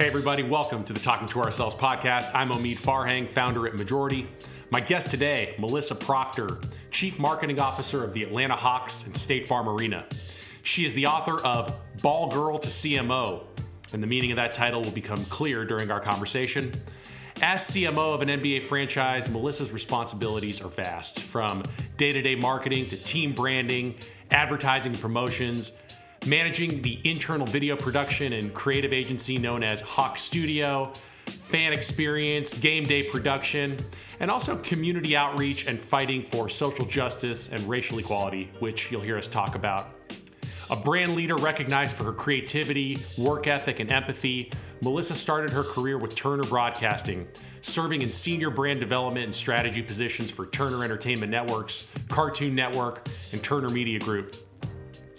Hey, everybody, welcome to the Talking to Ourselves podcast. I'm Omid Farhang, founder at Majority. My guest today, Melissa Proctor, Chief Marketing Officer of the Atlanta Hawks and State Farm Arena. She is the author of Ball Girl to CMO, and the meaning of that title will become clear during our conversation. As CMO of an NBA franchise, Melissa's responsibilities are vast from day to day marketing to team branding, advertising, promotions managing the internal video production and creative agency known as Hawk Studio, fan experience, game day production, and also community outreach and fighting for social justice and racial equality, which you'll hear us talk about. A brand leader recognized for her creativity, work ethic, and empathy, Melissa started her career with Turner Broadcasting, serving in senior brand development and strategy positions for Turner Entertainment Networks, Cartoon Network, and Turner Media Group.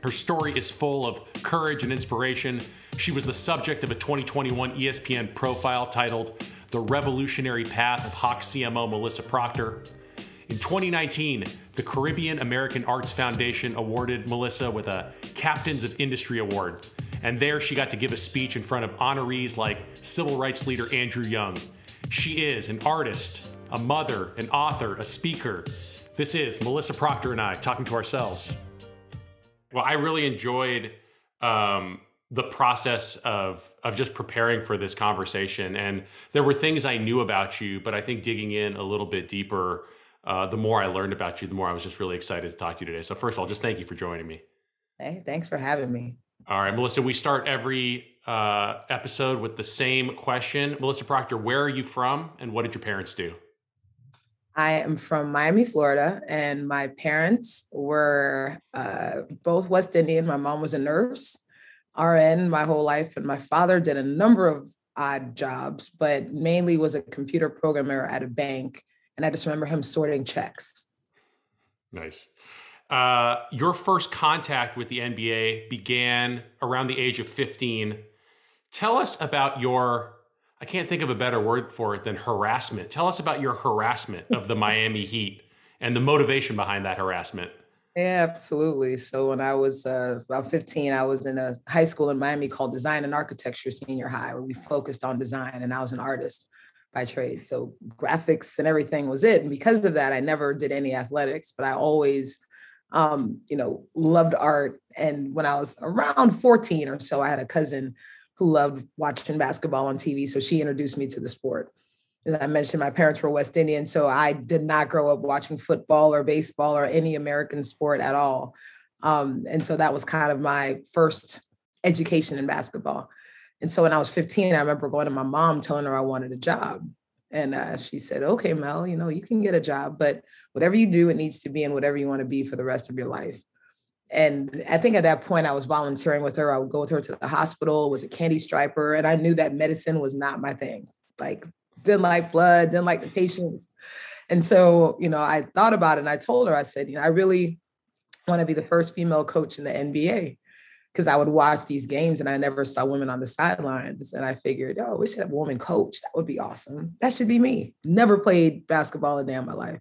Her story is full of courage and inspiration. She was the subject of a 2021 ESPN profile titled The Revolutionary Path of Hawk CMO Melissa Proctor. In 2019, the Caribbean American Arts Foundation awarded Melissa with a Captains of Industry Award. And there she got to give a speech in front of honorees like civil rights leader Andrew Young. She is an artist, a mother, an author, a speaker. This is Melissa Proctor and I talking to ourselves. Well, I really enjoyed um, the process of of just preparing for this conversation, and there were things I knew about you, but I think digging in a little bit deeper, uh, the more I learned about you, the more I was just really excited to talk to you today. So, first of all, just thank you for joining me. Hey, thanks for having me. All right, Melissa, we start every uh, episode with the same question. Melissa Proctor, where are you from, and what did your parents do? I am from Miami, Florida, and my parents were uh, both West Indian. My mom was a nurse, RN, my whole life, and my father did a number of odd jobs, but mainly was a computer programmer at a bank. And I just remember him sorting checks. Nice. Uh, your first contact with the NBA began around the age of 15. Tell us about your I can't think of a better word for it than harassment. Tell us about your harassment of the Miami Heat and the motivation behind that harassment. Yeah, absolutely. So when I was uh, about 15, I was in a high school in Miami called Design and Architecture Senior High, where we focused on design, and I was an artist by trade. So graphics and everything was it. And because of that, I never did any athletics, but I always, um, you know, loved art. And when I was around 14 or so, I had a cousin who loved watching basketball on TV. So she introduced me to the sport. As I mentioned, my parents were West Indian, so I did not grow up watching football or baseball or any American sport at all. Um, and so that was kind of my first education in basketball. And so when I was 15, I remember going to my mom telling her I wanted a job. And uh, she said, okay, Mel, you know, you can get a job, but whatever you do, it needs to be in whatever you want to be for the rest of your life. And I think at that point I was volunteering with her. I would go with her to the hospital, was a candy striper, and I knew that medicine was not my thing. Like didn't like blood, didn't like the patients. And so, you know, I thought about it and I told her, I said, you know, I really want to be the first female coach in the NBA because I would watch these games and I never saw women on the sidelines. And I figured, oh, we should have a woman coach. That would be awesome. That should be me. Never played basketball a day in my life.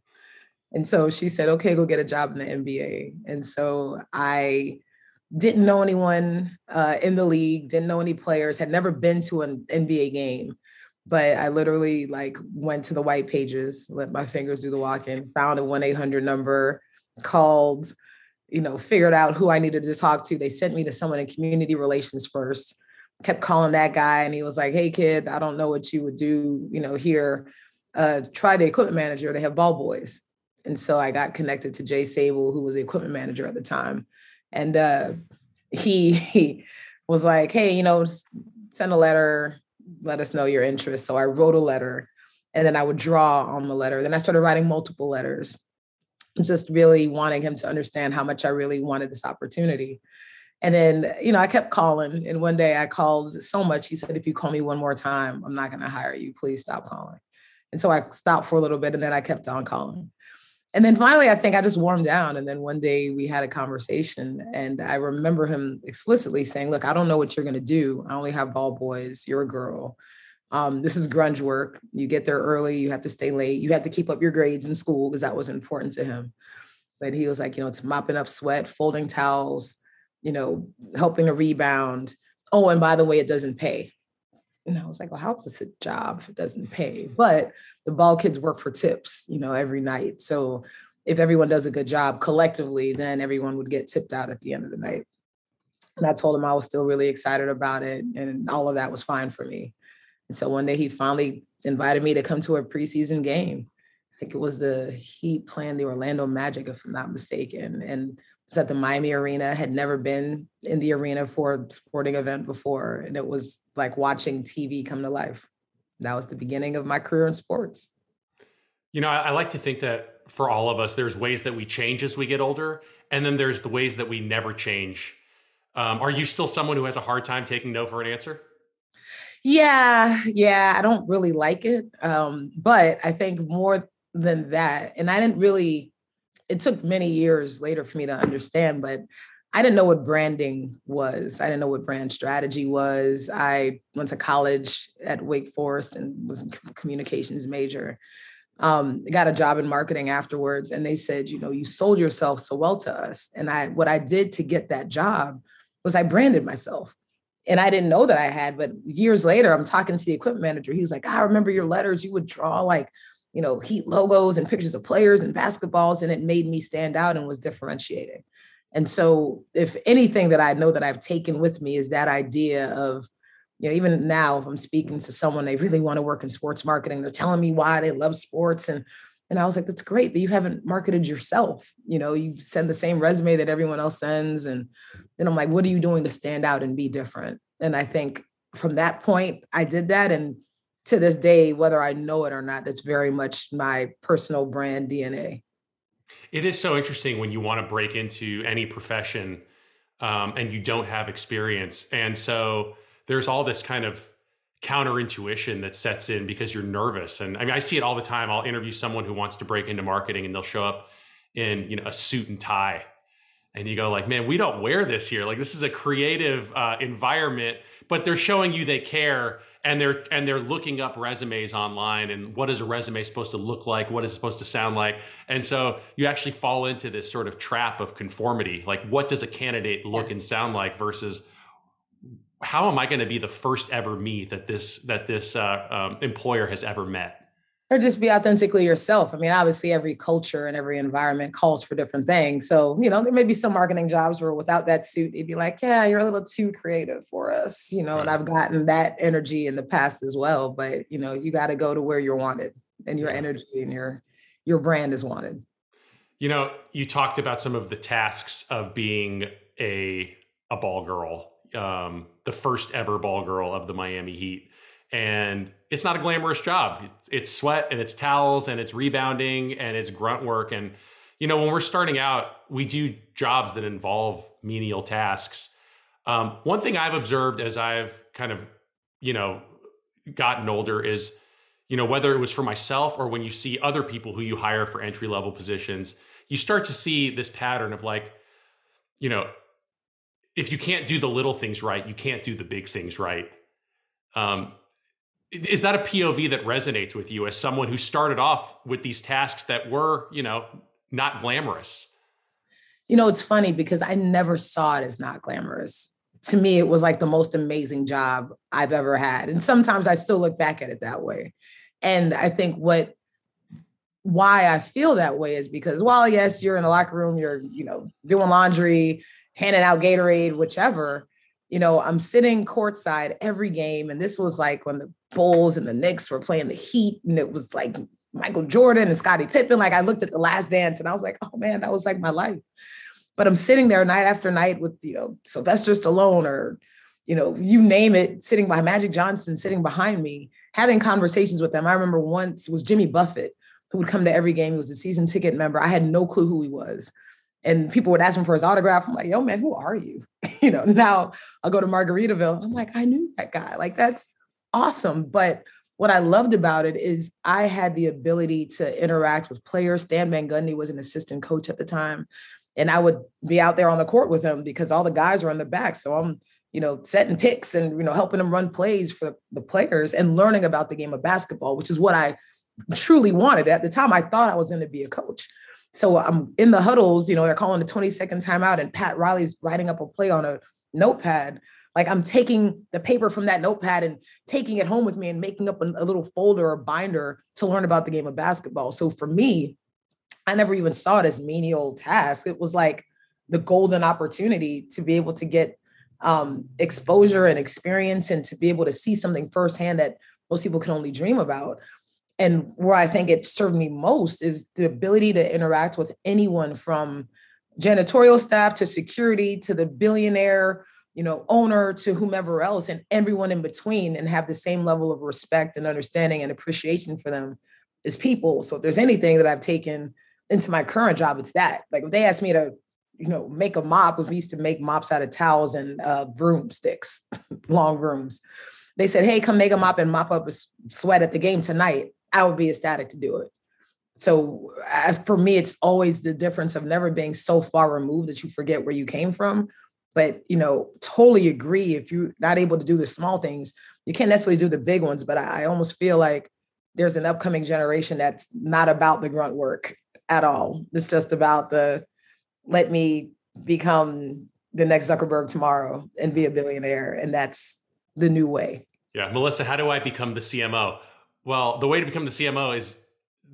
And so she said, okay, go get a job in the NBA. And so I didn't know anyone uh, in the league, didn't know any players, had never been to an NBA game. But I literally like went to the white pages, let my fingers do the walking, found a 1-800 number, called, you know, figured out who I needed to talk to. They sent me to someone in community relations first, kept calling that guy. And he was like, hey kid, I don't know what you would do, you know, here. Uh, try the equipment manager. They have ball boys. And so I got connected to Jay Sable, who was the equipment manager at the time. And uh, he, he was like, hey, you know, send a letter, let us know your interest. So I wrote a letter and then I would draw on the letter. Then I started writing multiple letters, just really wanting him to understand how much I really wanted this opportunity. And then, you know, I kept calling. And one day I called so much. He said, if you call me one more time, I'm not going to hire you. Please stop calling. And so I stopped for a little bit and then I kept on calling and then finally, I think I just warmed down. And then one day we had a conversation, and I remember him explicitly saying, Look, I don't know what you're going to do. I only have ball boys. You're a girl. Um, this is grunge work. You get there early, you have to stay late, you have to keep up your grades in school because that was important to him. But he was like, You know, it's mopping up sweat, folding towels, you know, helping a rebound. Oh, and by the way, it doesn't pay. And I was like, well, how's this a job if it doesn't pay? But the ball kids work for tips, you know, every night. So if everyone does a good job collectively, then everyone would get tipped out at the end of the night. And I told him I was still really excited about it. And all of that was fine for me. And so one day he finally invited me to come to a preseason game. I think it was the Heat playing the Orlando Magic, if I'm not mistaken. And was at the Miami Arena, had never been in the arena for a sporting event before. And it was like watching TV come to life. That was the beginning of my career in sports. You know, I, I like to think that for all of us, there's ways that we change as we get older, and then there's the ways that we never change. Um, are you still someone who has a hard time taking no for an answer? Yeah, yeah, I don't really like it. Um, but I think more than that, and I didn't really it took many years later for me to understand, but I didn't know what branding was. I didn't know what brand strategy was. I went to college at Wake Forest and was a communications major. Um, got a job in marketing afterwards, and they said, you know, you sold yourself so well to us. And I, what I did to get that job was I branded myself. And I didn't know that I had, but years later, I'm talking to the equipment manager. He's like, I remember your letters. You would draw like you know, heat logos and pictures of players and basketballs, and it made me stand out and was differentiating. And so, if anything that I know that I've taken with me is that idea of, you know, even now, if I'm speaking to someone, they really want to work in sports marketing, they're telling me why they love sports. And and I was like, that's great, but you haven't marketed yourself. You know, you send the same resume that everyone else sends. And then I'm like, what are you doing to stand out and be different? And I think from that point, I did that. And to this day, whether I know it or not, that's very much my personal brand DNA. It is so interesting when you want to break into any profession um, and you don't have experience. And so there's all this kind of counter intuition that sets in because you're nervous. And I mean, I see it all the time. I'll interview someone who wants to break into marketing and they'll show up in, you know, a suit and tie. And you go like, man, we don't wear this here. Like this is a creative uh, environment, but they're showing you they care and they're and they're looking up resumes online and what is a resume supposed to look like? What is it supposed to sound like? And so you actually fall into this sort of trap of conformity. Like what does a candidate look and sound like versus how am i going to be the first ever me that this that this uh, um, employer has ever met or just be authentically yourself. I mean, obviously, every culture and every environment calls for different things. So, you know, there may be some marketing jobs where without that suit, they'd be like, yeah, you're a little too creative for us, you know, right. and I've gotten that energy in the past as well. But, you know, you got to go to where you're wanted and your yeah. energy and your your brand is wanted. You know, you talked about some of the tasks of being a a ball girl, um, the first ever ball girl of the Miami Heat and it's not a glamorous job. It's, it's, sweat and it's towels and it's rebounding and it's grunt work. And you know, when we're starting out, we do jobs that involve menial tasks. Um, one thing I've observed as I've kind of, you know, gotten older is, you know, whether it was for myself or when you see other people who you hire for entry level positions, you start to see this pattern of like, you know, if you can't do the little things right, you can't do the big things right. Um, is that a POV that resonates with you as someone who started off with these tasks that were, you know, not glamorous? You know, it's funny because I never saw it as not glamorous. To me, it was like the most amazing job I've ever had. And sometimes I still look back at it that way. And I think what why I feel that way is because while yes, you're in the locker room, you're, you know, doing laundry, handing out Gatorade, whichever, you know, I'm sitting courtside every game. And this was like when the Bulls and the Knicks were playing the Heat, and it was like Michael Jordan and Scottie Pippen. Like I looked at the last dance and I was like, oh man, that was like my life. But I'm sitting there night after night with, you know, Sylvester Stallone or, you know, you name it, sitting by Magic Johnson, sitting behind me, having conversations with them. I remember once it was Jimmy Buffett, who would come to every game. He was a season ticket member. I had no clue who he was and people would ask him for his autograph. I'm like, yo, man, who are you? you know, now I'll go to Margaritaville. I'm like, I knew that guy. Like, that's awesome. But what I loved about it is I had the ability to interact with players. Stan Van Gundy was an assistant coach at the time. And I would be out there on the court with him because all the guys were on the back. So I'm, you know, setting picks and, you know, helping them run plays for the players and learning about the game of basketball, which is what I truly wanted. At the time, I thought I was going to be a coach. So I'm in the huddles, you know, they're calling the 20 second timeout and Pat Riley's writing up a play on a notepad. Like I'm taking the paper from that notepad and taking it home with me and making up a, a little folder or binder to learn about the game of basketball. So for me, I never even saw it as menial task. It was like the golden opportunity to be able to get um, exposure and experience and to be able to see something firsthand that most people can only dream about. And where I think it served me most is the ability to interact with anyone from janitorial staff to security to the billionaire you know owner to whomever else and everyone in between and have the same level of respect and understanding and appreciation for them as people. So if there's anything that i've taken into my current job it's that. Like if they asked me to you know make a mop because we used to make mops out of towels and uh, broomsticks long brooms they said hey come make a mop and mop up a sweat at the game tonight i would be ecstatic to do it. So for me it's always the difference of never being so far removed that you forget where you came from. But you know totally agree if you're not able to do the small things you can't necessarily do the big ones but I, I almost feel like there's an upcoming generation that's not about the grunt work at all. It's just about the let me become the next zuckerberg tomorrow and be a billionaire and that's the new way. Yeah melissa how do i become the cmo well the way to become the cmo is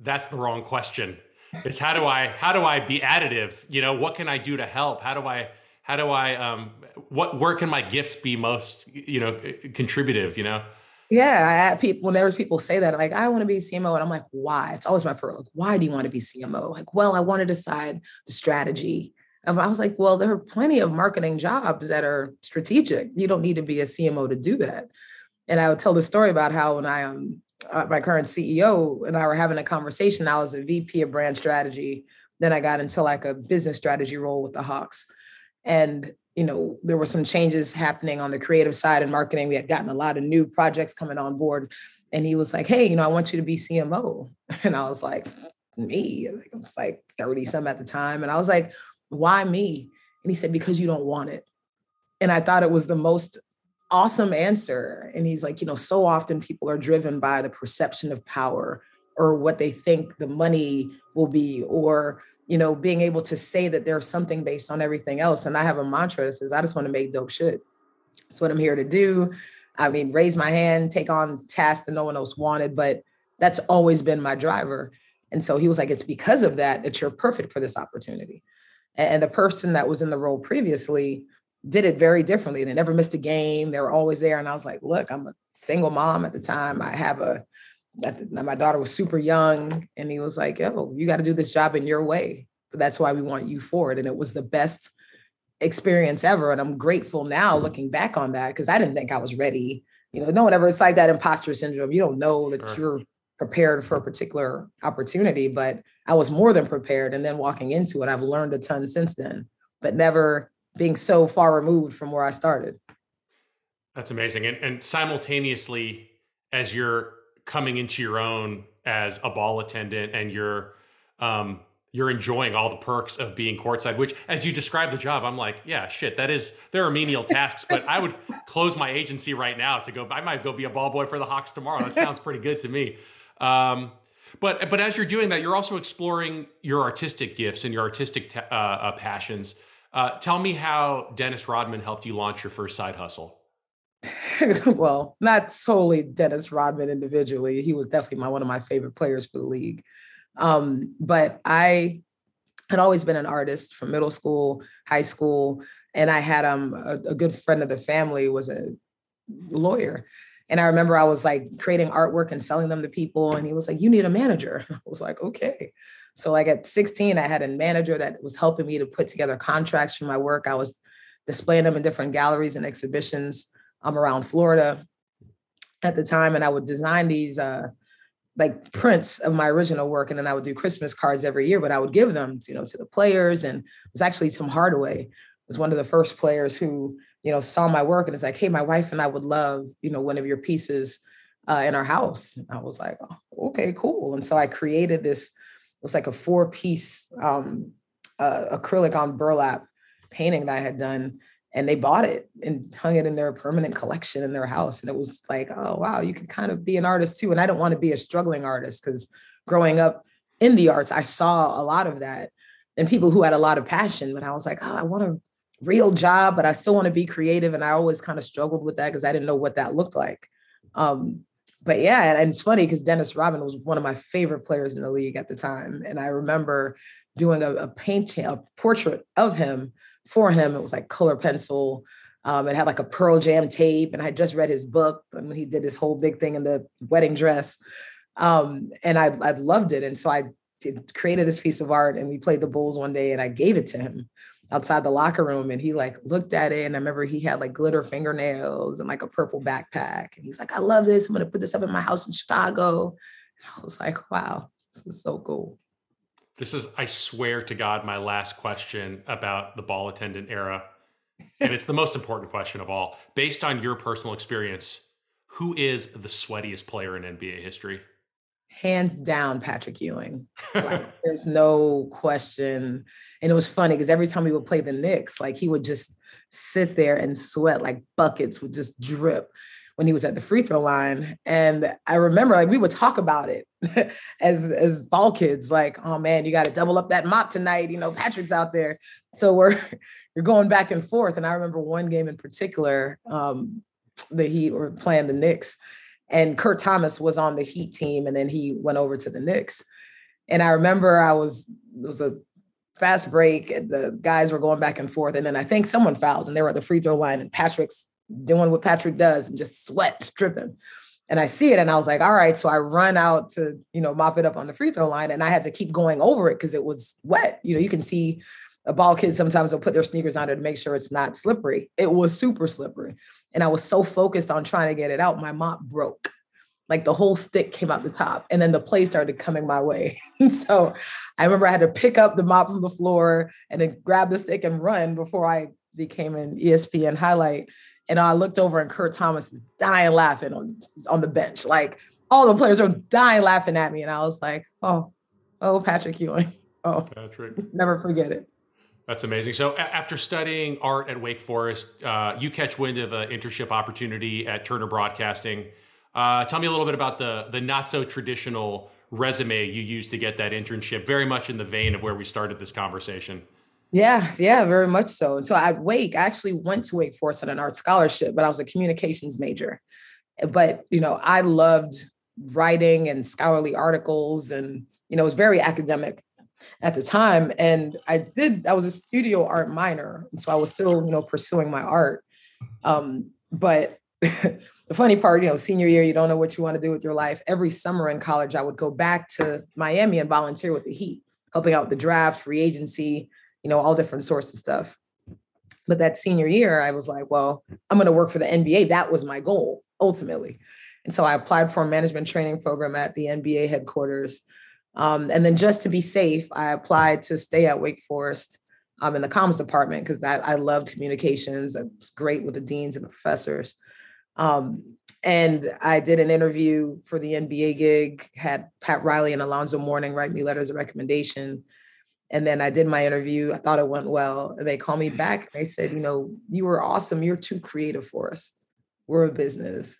that's the wrong question. Is how do i how do i be additive? You know what can i do to help? How do i how do i um what where can my gifts be most you know contributive you know? Yeah i people whenever people say that like i want to be cmo and i'm like why? It's always my first like why do you want to be cmo like well i want to decide the strategy I was like, well, there are plenty of marketing jobs that are strategic. You don't need to be a CMO to do that. And I would tell the story about how when I um uh, my current CEO and I were having a conversation. I was a VP of brand strategy. Then I got into like a business strategy role with the Hawks. And, you know, there were some changes happening on the creative side and marketing. We had gotten a lot of new projects coming on board. And he was like, hey, you know, I want you to be CMO. And I was like, me? I was like 30 some at the time. And I was like, why me? And he said, because you don't want it. And I thought it was the most awesome answer. And he's like, you know, so often people are driven by the perception of power or what they think the money will be, or, you know, being able to say that there's something based on everything else. And I have a mantra that says, I just want to make dope shit. That's what I'm here to do. I mean, raise my hand, take on tasks that no one else wanted, but that's always been my driver. And so he was like, it's because of that that you're perfect for this opportunity. And the person that was in the role previously, did it very differently. They never missed a game. They were always there. And I was like, look, I'm a single mom at the time. I have a, my daughter was super young. And he was like, yo, you got to do this job in your way. But that's why we want you for it. And it was the best experience ever. And I'm grateful now looking back on that because I didn't think I was ready. You know, no one ever, it's like that imposter syndrome. You don't know that you're prepared for a particular opportunity, but I was more than prepared. And then walking into it, I've learned a ton since then, but never being so far removed from where I started. That's amazing. And, and simultaneously, as you're coming into your own as a ball attendant and you're um, you're enjoying all the perks of being courtside, which as you describe the job, I'm like, yeah, shit, that is there are menial tasks, but I would close my agency right now to go. I might go be a ball boy for the Hawks tomorrow. That sounds pretty good to me. Um, but but as you're doing that, you're also exploring your artistic gifts and your artistic uh, uh, passions. Uh, tell me how Dennis Rodman helped you launch your first side hustle. well, not solely Dennis Rodman individually. He was definitely my one of my favorite players for the league. Um, but I had always been an artist from middle school, high school, and I had um, a, a good friend of the family was a lawyer. And I remember I was like creating artwork and selling them to people. And he was like, You need a manager. I was like, Okay. So like at 16, I had a manager that was helping me to put together contracts for my work. I was displaying them in different galleries and exhibitions um, around Florida at the time. And I would design these uh, like prints of my original work. And then I would do Christmas cards every year, but I would give them, to, you know, to the players. And it was actually Tim Hardaway was one of the first players who, you know, saw my work and it's like, hey, my wife and I would love, you know, one of your pieces uh, in our house. And I was like, oh, okay, cool. And so I created this was like a four piece um, uh, acrylic on burlap painting that I had done. And they bought it and hung it in their permanent collection in their house. And it was like, oh, wow, you can kind of be an artist too. And I don't want to be a struggling artist because growing up in the arts, I saw a lot of that and people who had a lot of passion. But I was like, oh, I want a real job, but I still want to be creative. And I always kind of struggled with that because I didn't know what that looked like. Um, but yeah, and it's funny because Dennis Rodman was one of my favorite players in the league at the time. And I remember doing a, a paint, a portrait of him for him. It was like color pencil. Um, it had like a Pearl Jam tape, and I just read his book when he did this whole big thing in the wedding dress. Um, and I, I loved it. And so I created this piece of art and we played the Bulls one day and I gave it to him outside the locker room and he like looked at it and I remember he had like glitter fingernails and like a purple backpack and he's like I love this. I'm going to put this up in my house in Chicago. And I was like wow this is so cool. This is I swear to god my last question about the ball attendant era and it's the most important question of all. Based on your personal experience who is the sweatiest player in NBA history hands down Patrick Ewing. Like, there's no question. And it was funny because every time we would play the Knicks, like he would just sit there and sweat like buckets would just drip when he was at the free throw line. And I remember like we would talk about it as as ball kids, like, oh man, you got to double up that mop tonight. You know, Patrick's out there. So we're you're going back and forth. And I remember one game in particular, um, the Heat were playing the Knicks and Kurt Thomas was on the Heat team, and then he went over to the Knicks. And I remember I was it was a fast break, and the guys were going back and forth, and then I think someone fouled, and they were at the free throw line, and Patrick's doing what Patrick does and just sweat dripping. And I see it, and I was like, all right. So I run out to you know mop it up on the free throw line, and I had to keep going over it because it was wet. You know, you can see a ball kid sometimes will put their sneakers on it to make sure it's not slippery. It was super slippery. And I was so focused on trying to get it out, my mop broke. Like the whole stick came out the top, and then the play started coming my way. So I remember I had to pick up the mop from the floor and then grab the stick and run before I became an ESPN highlight. And I looked over and Kurt Thomas is dying laughing on, on the bench. Like all the players are dying laughing at me. And I was like, oh, oh, Patrick Ewing. Oh, Patrick. Never forget it. That's amazing. So, a- after studying art at Wake Forest, uh, you catch wind of an internship opportunity at Turner Broadcasting. Uh, tell me a little bit about the the not so traditional resume you used to get that internship. Very much in the vein of where we started this conversation. Yeah, yeah, very much so. And so at Wake, I actually went to Wake Forest on an art scholarship, but I was a communications major. But you know, I loved writing and scholarly articles, and you know, it was very academic at the time. And I did, I was a studio art minor. And so I was still, you know, pursuing my art. Um, but the funny part, you know, senior year, you don't know what you want to do with your life. Every summer in college, I would go back to Miami and volunteer with the Heat, helping out with the draft, free agency, you know, all different sorts of stuff. But that senior year, I was like, well, I'm going to work for the NBA. That was my goal ultimately. And so I applied for a management training program at the NBA headquarters. Um, and then just to be safe, I applied to stay at Wake Forest um, in the comms department because that I loved communications. I was great with the deans and the professors. Um, and I did an interview for the NBA gig, had Pat Riley and Alonzo Mourning write me letters of recommendation. And then I did my interview. I thought it went well. And they called me back and they said, you know, you were awesome. You're too creative for us. We're a business.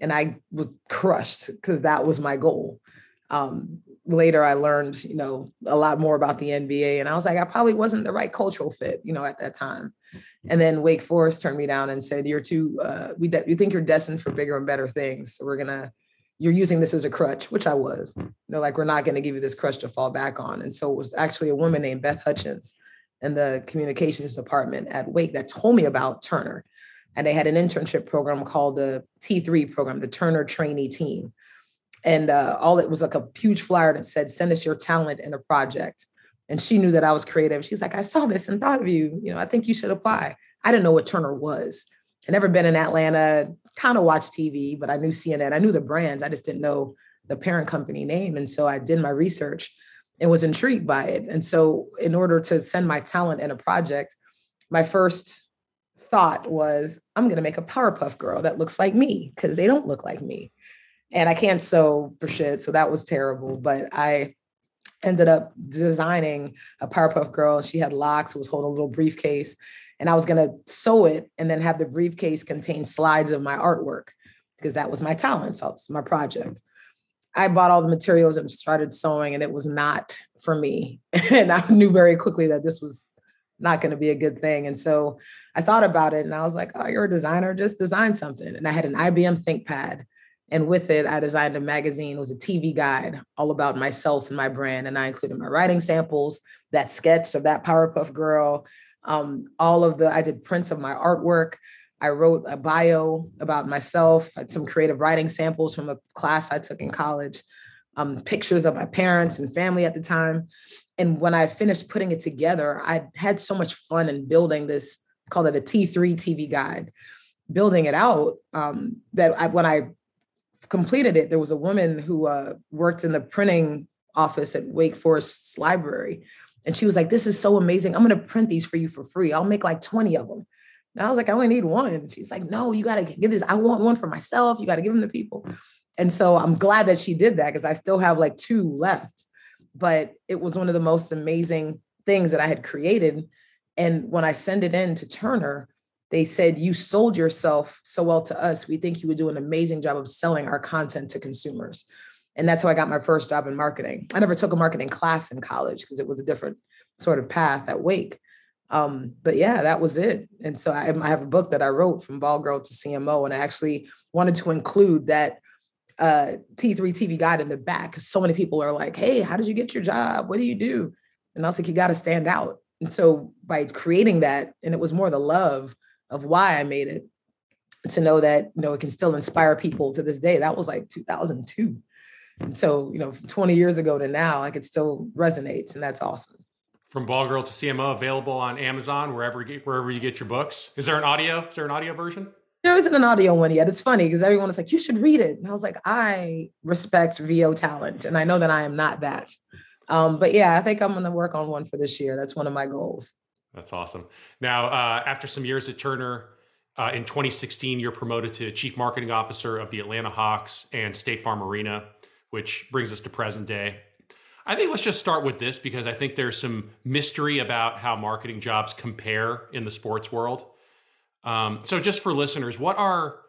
And I was crushed because that was my goal. Um, later I learned, you know, a lot more about the NBA. And I was like, I probably wasn't the right cultural fit, you know, at that time. And then Wake Forest turned me down and said, You're too, uh, we, de- we think you're destined for bigger and better things. So we're going to, you're using this as a crutch, which I was. You know, like, we're not going to give you this crutch to fall back on. And so it was actually a woman named Beth Hutchins in the communications department at Wake that told me about Turner. And they had an internship program called the T3 program, the Turner Trainee Team and uh, all it was like a huge flyer that said send us your talent in a project. And she knew that i was creative. She's like i saw this and thought of you. You know i think you should apply. I didn't know what turner was. I never been in atlanta kind of watched tv but i knew cnn i knew the brands. I just didn't know the parent company name. And so i did my research and was intrigued by it. And so in order to send my talent in a project my first thought was i'm going to make a powerpuff girl that looks like me because they don't look like me and I can't sew for shit. So that was terrible. But I ended up designing a Powerpuff Girl. She had locks, was holding a little briefcase. And I was going to sew it and then have the briefcase contain slides of my artwork because that was my talent. So it's my project. I bought all the materials and started sewing, and it was not for me. and I knew very quickly that this was not going to be a good thing. And so I thought about it and I was like, oh, you're a designer, just design something. And I had an IBM ThinkPad. And with it, I designed a magazine. It was a TV guide all about myself and my brand. And I included my writing samples, that sketch of that Powerpuff Girl, um, all of the, I did prints of my artwork. I wrote a bio about myself, had some creative writing samples from a class I took in college, um, pictures of my parents and family at the time. And when I finished putting it together, I had so much fun in building this, called it a T3 TV guide, building it out um, that I, when I completed it, there was a woman who uh, worked in the printing office at Wake Forest's library. And she was like, This is so amazing. I'm going to print these for you for free. I'll make like 20 of them. And I was like, I only need one. She's like, No, you got to get this. I want one for myself. You got to give them to people. And so I'm glad that she did that because I still have like two left. But it was one of the most amazing things that I had created. And when I send it in to Turner, they said, You sold yourself so well to us. We think you would do an amazing job of selling our content to consumers. And that's how I got my first job in marketing. I never took a marketing class in college because it was a different sort of path at Wake. Um, but yeah, that was it. And so I, I, have a book that I wrote from ball girl to CMO, and I actually wanted to include that uh, T3 TV guide in the back because so many people are like, "Hey, how did you get your job? What do you do?" And I was like, "You got to stand out." And so by creating that, and it was more the love of why I made it, to know that you know it can still inspire people to this day. That was like 2002. And so, you know, 20 years ago to now, like it still resonates, and that's awesome. From Ball Girl to CMO, available on Amazon, wherever wherever you get your books. Is there an audio? Is there an audio version? There isn't an audio one yet. It's funny because everyone is like, you should read it. And I was like, I respect VO talent. And I know that I am not that. Um, but yeah, I think I'm going to work on one for this year. That's one of my goals. That's awesome. Now, uh, after some years at Turner, uh, in 2016, you're promoted to Chief Marketing Officer of the Atlanta Hawks and State Farm Arena which brings us to present day. I think let's just start with this because I think there's some mystery about how marketing jobs compare in the sports world. Um, so, just for listeners, what are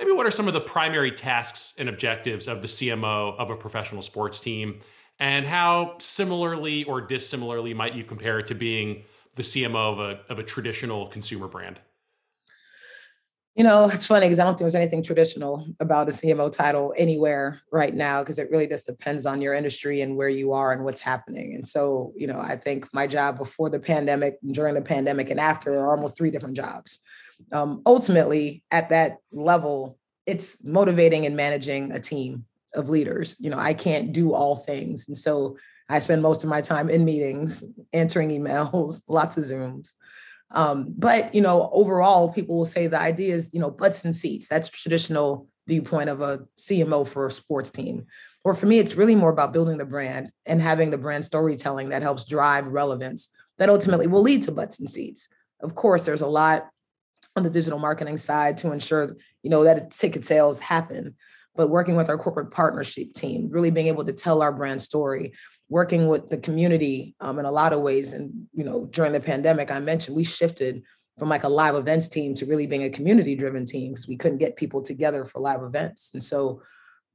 maybe what are some of the primary tasks and objectives of the CMO of a professional sports team, and how similarly or dissimilarly might you compare it to being the CMO of a of a traditional consumer brand? You know, it's funny because I don't think there's anything traditional about a CMO title anywhere right now because it really just depends on your industry and where you are and what's happening. And so, you know, I think my job before the pandemic, during the pandemic, and after are almost three different jobs. Um, ultimately, at that level, it's motivating and managing a team of leaders. You know, I can't do all things. And so I spend most of my time in meetings, answering emails, lots of Zooms. Um, but you know, overall, people will say the idea is, you know, butts and seats. That's traditional viewpoint of a CMO for a sports team. Or for me, it's really more about building the brand and having the brand storytelling that helps drive relevance that ultimately will lead to butts and seats. Of course, there's a lot on the digital marketing side to ensure, you know, that ticket sales happen. But working with our corporate partnership team, really being able to tell our brand story, working with the community um, in a lot of ways. And, you know, during the pandemic, I mentioned we shifted from like a live events team to really being a community driven team because we couldn't get people together for live events. And so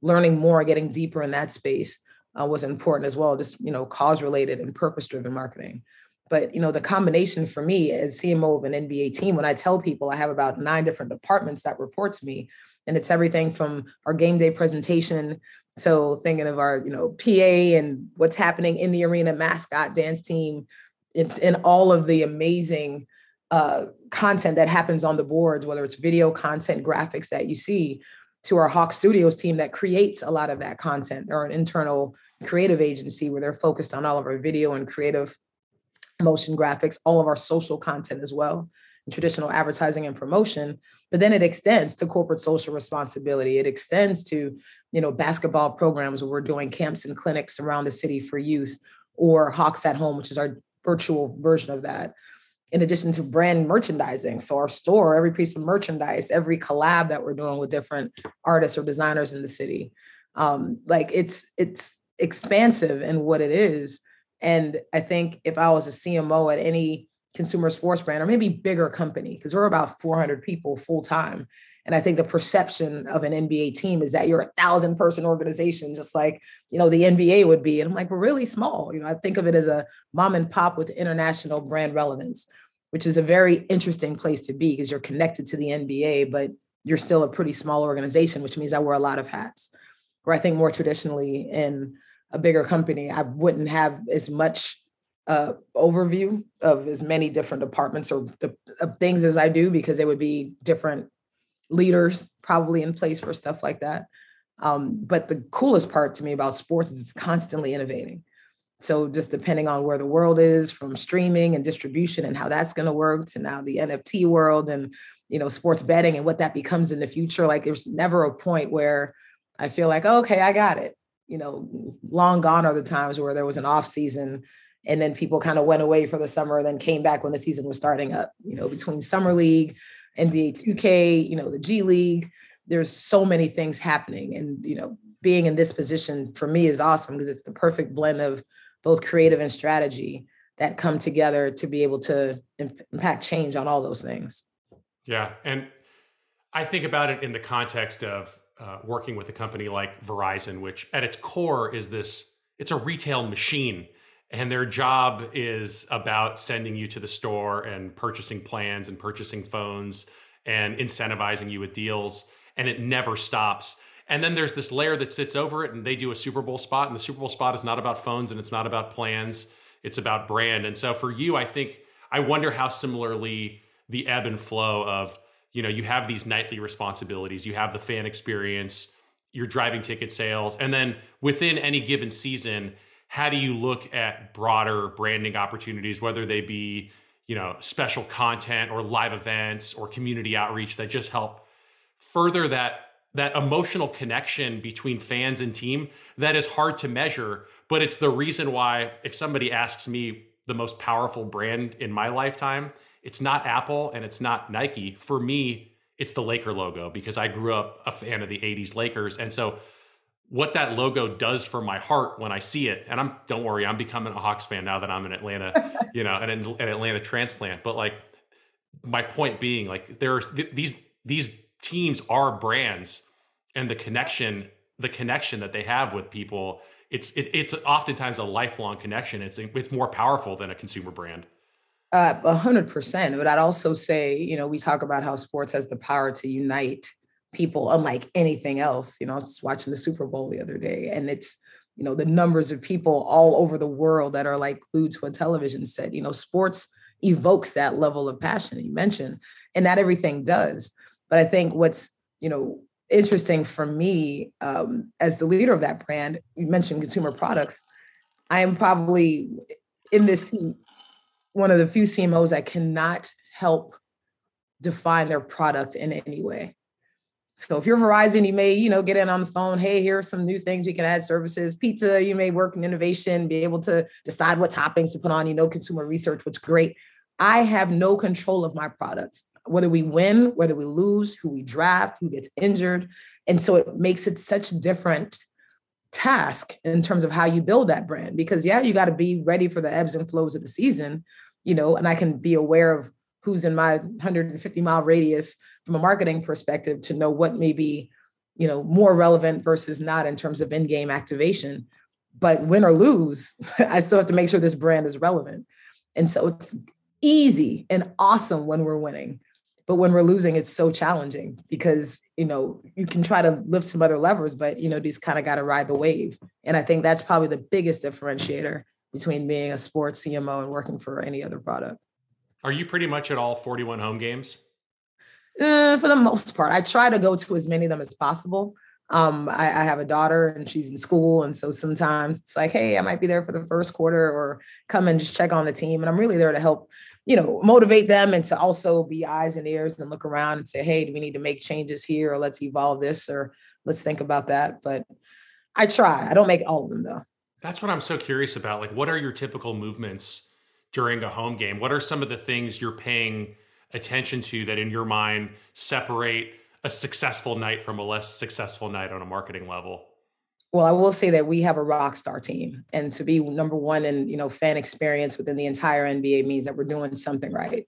learning more, getting deeper in that space uh, was important as well, just, you know, cause related and purpose driven marketing. But, you know, the combination for me as CMO of an NBA team, when I tell people I have about nine different departments that report to me, and it's everything from our game day presentation so thinking of our, you know, PA and what's happening in the arena, mascot, dance team, it's in all of the amazing uh, content that happens on the boards, whether it's video content, graphics that you see, to our Hawk Studios team that creates a lot of that content, or an internal creative agency where they're focused on all of our video and creative motion graphics, all of our social content as well traditional advertising and promotion but then it extends to corporate social responsibility. It extends to you know basketball programs where we're doing camps and clinics around the city for youth or hawks at home which is our virtual version of that in addition to brand merchandising. So our store every piece of merchandise every collab that we're doing with different artists or designers in the city. Um, like it's it's expansive in what it is. And i think if i was a cmo at any consumer sports brand or maybe bigger company because we're about 400 people full time And I think the perception of an NBA team is that you're a thousand person organization, just like, you know, the NBA would be. And I'm like, we're really small. You know, I think of it as a mom and pop with international brand relevance, which is a very interesting place to be because you're connected to the NBA, but you're still a pretty small organization, which means I wear a lot of hats. Where I think more traditionally in a bigger company, I wouldn't have as much uh, overview of as many different departments or of things as I do because there would be different leaders probably in place for stuff like that. Um, but the coolest part to me about sports is it's constantly innovating. So just depending on where the world is from streaming and distribution and how that's going to work to now the NFT world and you know sports betting and what that becomes in the future like there's never a point where I feel like okay I got it. You know, long gone are the times where there was an off season and then people kind of went away for the summer then came back when the season was starting up you know between summer league nba 2k you know the g league. There's so many things happening and you know being in this position for me is awesome because it's the perfect blend of both creative and strategy that come together to be able to impact change on all those things. Yeah and i think about it in the context of uh, working with a company like verizon which at its core is this it's a retail machine and their job is about sending you to the store and purchasing plans and purchasing phones and incentivizing you with deals and it never stops. And then there's this layer that sits over it and they do a super bowl spot and the super bowl spot is not about phones and it's not about plans. It's about brand. And so for you i think i wonder how similarly the ebb and flow of you know you have these nightly responsibilities you have the fan experience you're driving ticket sales and then within any given season how do you look at broader branding opportunities, whether they be you know special content or live events or community outreach that just help further that that emotional connection between fans and team that is hard to measure but it's the reason why if somebody asks me the most powerful brand in my lifetime it's not apple and it's not nike. For me it's the laker logo because i grew up a fan of the 80s lakers. And so what that logo does for my heart when I see it. And I'm don't worry, I'm becoming a Hawks fan now that I'm in Atlanta, you know, an, an Atlanta transplant. But like my point being, like there's th- these these teams are brands, and the connection the connection that they have with people it's it, it's oftentimes a lifelong connection. It's it's more powerful than a consumer brand. Uh, a hundred percent. But I'd also say, you know, we talk about how sports has the power to unite people unlike anything else. You know, I was watching the Super Bowl the other day, and it's you know the numbers of people all over the world that are like glued to a television set. You know, sports evokes that level of passion you mentioned, and not everything does. But I think what's you know interesting for me um, as the leader of that brand, you mentioned consumer products. I am probably in this seat one of the few CMOs that cannot help define their product in any way. So if you're Verizon, you may, you know, get in on the phone. Hey, here are some new things we can add services. Pizza, you may work in innovation, be able to decide what toppings to put on, you know, consumer research, which great. I have no control of my products, whether we win, whether we lose, who we draft, who gets injured. And so it makes it such a different task in terms of how you build that brand. Because yeah, you got to be ready for the ebbs and flows of the season, you know, and I can be aware of who's in my 150 mile radius from a marketing perspective to know what may be you know more relevant versus not in terms of in-game activation. But win or lose i still have to make sure this brand is relevant. And so it's easy and awesome when we're winning but when we're losing it's so challenging because you know you can try to lift some other levers but you know these kind of got to ride the wave. And i think that's probably the biggest differentiator between being a sports cmo and working for any other product are you pretty much at all 41 home games uh, for the most part, I try to go to as many of them as possible. Um, I, I, have a daughter and she's in school, and so sometimes it's like, hey, I might be there for the first quarter, or come and just check on the team. And I'm really there to help, you know, motivate them and to also be eyes and ears and look around and say, hey, do we need to make changes here, or let's evolve this, or let's think about that. But I try. I don't make all of them though. That's what I'm so curious about. Like, what are your typical movements during a home game? What are some of the things you're paying? attention to that in your mind separate a successful night from a less successful night on a marketing level? Well, I will say that we have a rock star team, and to be number one in you know fan experience within the entire NBA means that we're doing something right.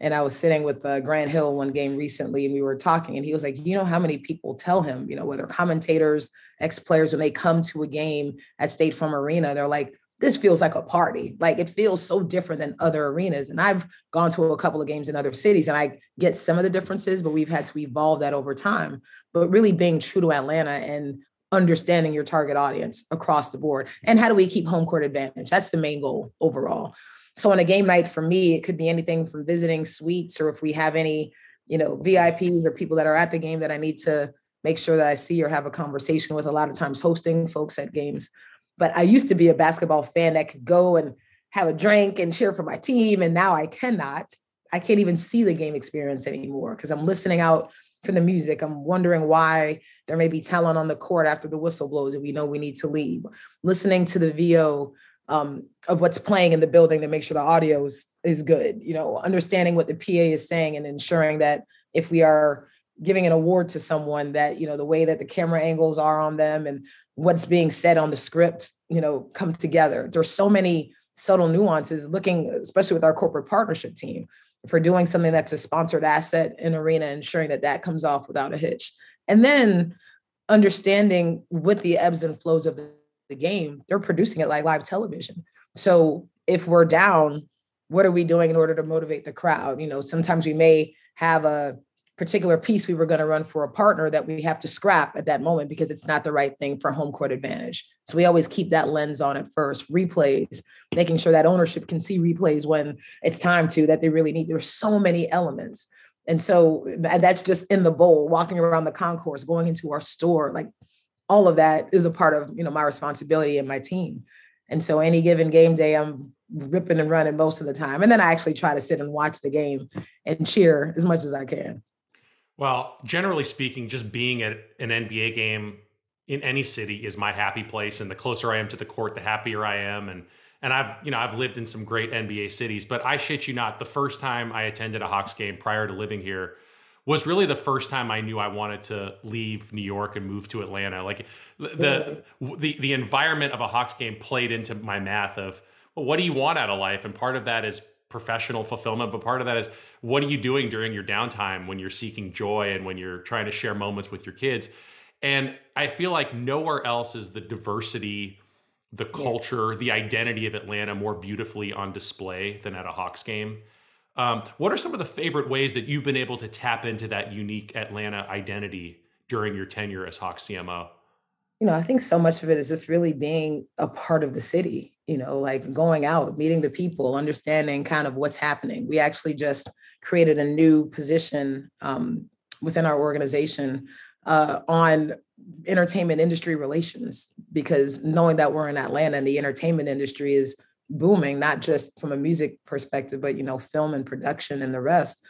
And I was sitting with uh, Grant Hill one game recently, and we were talking, and he was like, "You know how many people tell him, you know, whether commentators, ex players, when they come to a game at State Farm Arena, they're like, this feels like a party. Like it feels so different than other arenas. And I've gone to a couple of games in other cities and I get some of the differences, but we've had to evolve that over time. But really being true to Atlanta and understanding your target audience across the board. And how do we keep home court advantage? That's the main goal overall. So on a game night for me, it could be anything from visiting suites or if we have any, you know, VIPs or people that are at the game that I need to make sure that I see or have a conversation with a lot of times hosting folks at games but I used to be a basketball fan that could go and have a drink and cheer for my team. And now I cannot. I can't even see the game experience anymore because I'm listening out for the music. I'm wondering why there may be talent on the court after the whistle blows and we know we need to leave. Listening to the VO um, of what's playing in the building to make sure the audio is, is good, you know, understanding what the PA is saying and ensuring that if we are giving an award to someone that, you know, the way that the camera angles are on them and what's being said on the script, you know, come together. There's so many subtle nuances looking, especially with our corporate partnership team, for doing something that's a sponsored asset in arena, ensuring that that comes off without a hitch. And then understanding with the ebbs and flows of the, game, they're producing it like live television. So if we're down, what are we doing in order to motivate the crowd? You know, sometimes we may have a particular piece we were going to run for a partner that we have to scrap at that moment because it's not the right thing for home court advantage. So we always keep that lens on at first. Replays, making sure that ownership can see replays when it's time to that they really need. There's so many elements. And so that's just in the bowl, walking around the concourse, going into our store, like all of that is a part of, you know, my responsibility and my team. And so any given game day, I'm ripping and running most of the time. And then I actually try to sit and watch the game and cheer as much as I can. Well, generally speaking, just being at an NBA game in any city is my happy place, and the closer I am to the court, the happier I am. And and I've you know I've lived in some great NBA cities, but I shit you not, the first time I attended a Hawks game prior to living here was really the first time I knew I wanted to leave New York and move to Atlanta. Like the the the environment of a Hawks game played into my math of well, what do you want out of life, and part of that is professional fulfillment, but part of that is what are you doing during your downtime when you're seeking joy and when you're trying to share moments with your kids? And I feel like nowhere else is the diversity, the culture, the identity of Atlanta more beautifully on display than at a Hawks game. Um, what are some of the favorite ways that you've been able to tap into that unique Atlanta identity during your tenure as Hawks CMO? You know, I think so much of it is just really being a part of the city you know, like going out, meeting the people, understanding kind of what's happening. We actually just created a new position um, within our organization uh, on entertainment industry relations because knowing that we're in Atlanta and the entertainment industry is booming, not just from a music perspective, but you know, film and production and the rest.